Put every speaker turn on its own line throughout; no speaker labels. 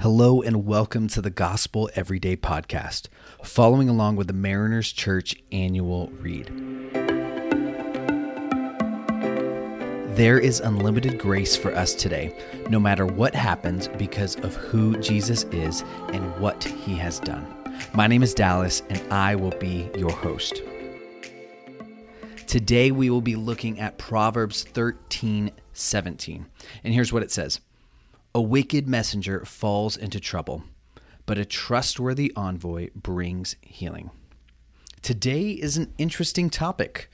Hello and welcome to the Gospel Everyday Podcast, following along with the Mariners Church annual read. There is unlimited grace for us today, no matter what happens, because of who Jesus is and what he has done. My name is Dallas, and I will be your host. Today, we will be looking at Proverbs 13 17. And here's what it says a wicked messenger falls into trouble, but a trustworthy envoy brings healing. Today is an interesting topic.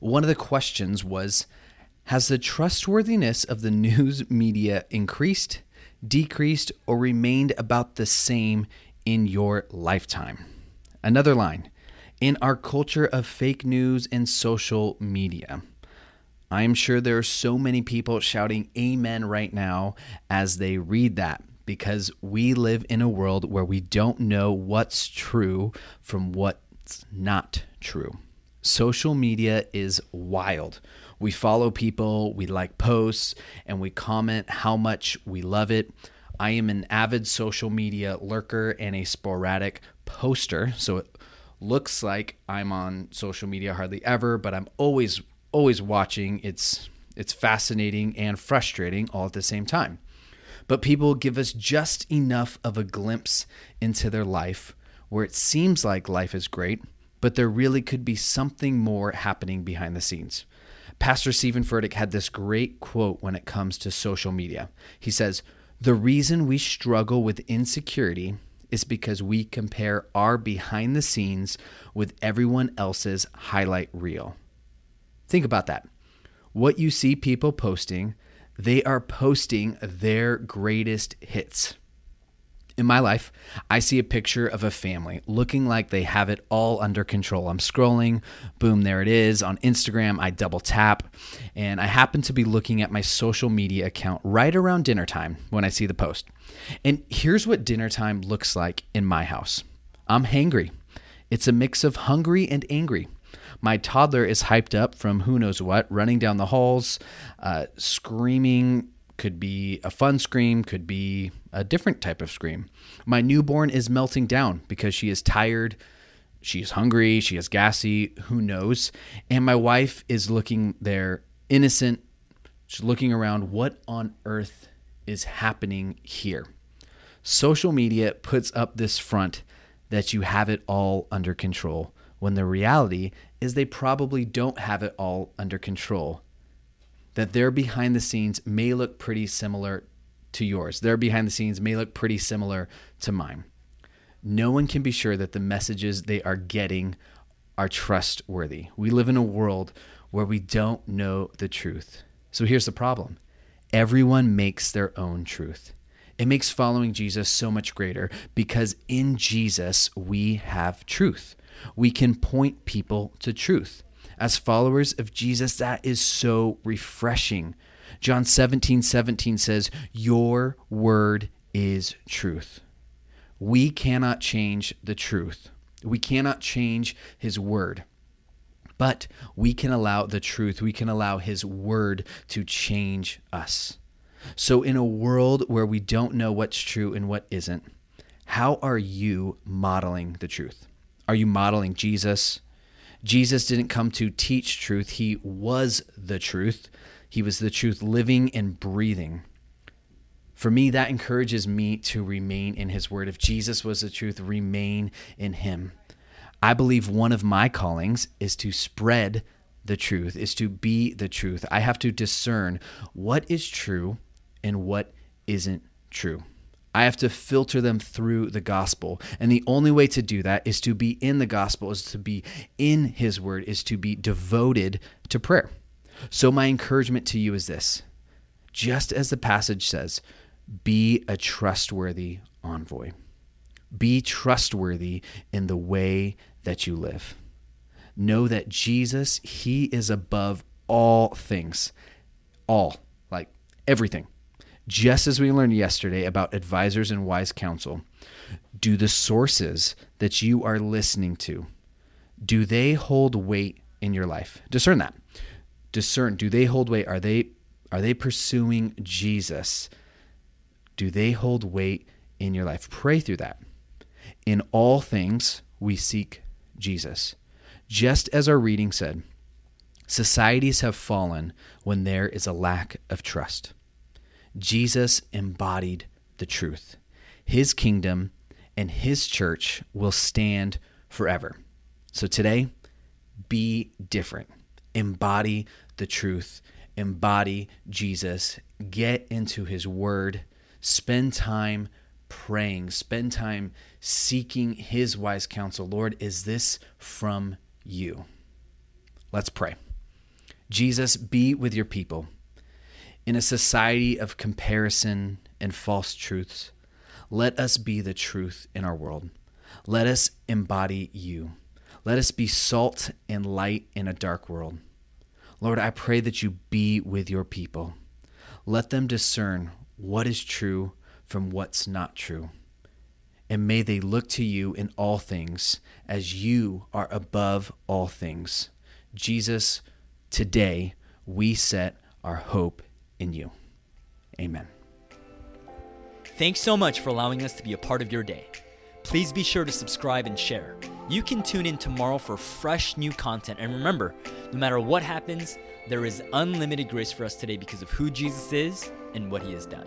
One of the questions was Has the trustworthiness of the news media increased, decreased, or remained about the same in your lifetime? Another line In our culture of fake news and social media, I am sure there are so many people shouting amen right now as they read that because we live in a world where we don't know what's true from what's not true. Social media is wild. We follow people, we like posts, and we comment how much we love it. I am an avid social media lurker and a sporadic poster, so it looks like I'm on social media hardly ever, but I'm always always watching. It's it's fascinating and frustrating all at the same time. But people give us just enough of a glimpse into their life where it seems like life is great, but there really could be something more happening behind the scenes. Pastor Steven Furtick had this great quote when it comes to social media. He says, The reason we struggle with insecurity is because we compare our behind the scenes with everyone else's highlight reel. Think about that. What you see people posting, they are posting their greatest hits. In my life, I see a picture of a family looking like they have it all under control. I'm scrolling, boom, there it is. On Instagram, I double tap, and I happen to be looking at my social media account right around dinner time when I see the post. And here's what dinner time looks like in my house I'm hangry. It's a mix of hungry and angry. My toddler is hyped up from who knows what, running down the halls, uh, screaming. Could be a fun scream, could be a different type of scream. My newborn is melting down because she is tired, she is hungry, she is gassy, who knows. And my wife is looking there innocent, she's looking around, what on earth is happening here? Social media puts up this front that you have it all under control when the reality is they probably don't have it all under control. That their behind the scenes may look pretty similar to yours. Their behind the scenes may look pretty similar to mine. No one can be sure that the messages they are getting are trustworthy. We live in a world where we don't know the truth. So here's the problem everyone makes their own truth. It makes following Jesus so much greater because in Jesus we have truth we can point people to truth. As followers of Jesus, that is so refreshing. John 17 17 says, Your word is truth. We cannot change the truth. We cannot change his word. But we can allow the truth, we can allow his word to change us. So, in a world where we don't know what's true and what isn't, how are you modeling the truth? Are you modeling Jesus? Jesus didn't come to teach truth, he was the truth. He was the truth living and breathing. For me, that encourages me to remain in his word. If Jesus was the truth, remain in him. I believe one of my callings is to spread the truth, is to be the truth. I have to discern what is true and what isn't true. I have to filter them through the gospel. And the only way to do that is to be in the gospel, is to be in his word, is to be devoted to prayer. So, my encouragement to you is this just as the passage says, be a trustworthy envoy. Be trustworthy in the way that you live. Know that Jesus, He is above all things, all, like everything just as we learned yesterday about advisors and wise counsel, do the sources that you are listening to do they hold weight in your life? Discern that. Discern do they hold weight? Are they are they pursuing Jesus? Do they hold weight in your life. Pray through that. In all things, we seek Jesus. Just as our reading said, societies have fallen when there is a lack of trust. Jesus embodied the truth. His kingdom and his church will stand forever. So today, be different. Embody the truth. Embody Jesus. Get into his word. Spend time praying. Spend time seeking his wise counsel. Lord, is this from you? Let's pray. Jesus, be with your people. In a society of comparison and false truths, let us be the truth in our world. Let us embody you. Let us be salt and light in a dark world. Lord, I pray that you be with your people. Let them discern what is true from what's not true. And may they look to you in all things as you are above all things. Jesus, today we set our hope in you. Amen.
Thanks so much for allowing us to be a part of your day. Please be sure to subscribe and share. You can tune in tomorrow for fresh new content. And remember, no matter what happens, there is unlimited grace for us today because of who Jesus is and what he has done.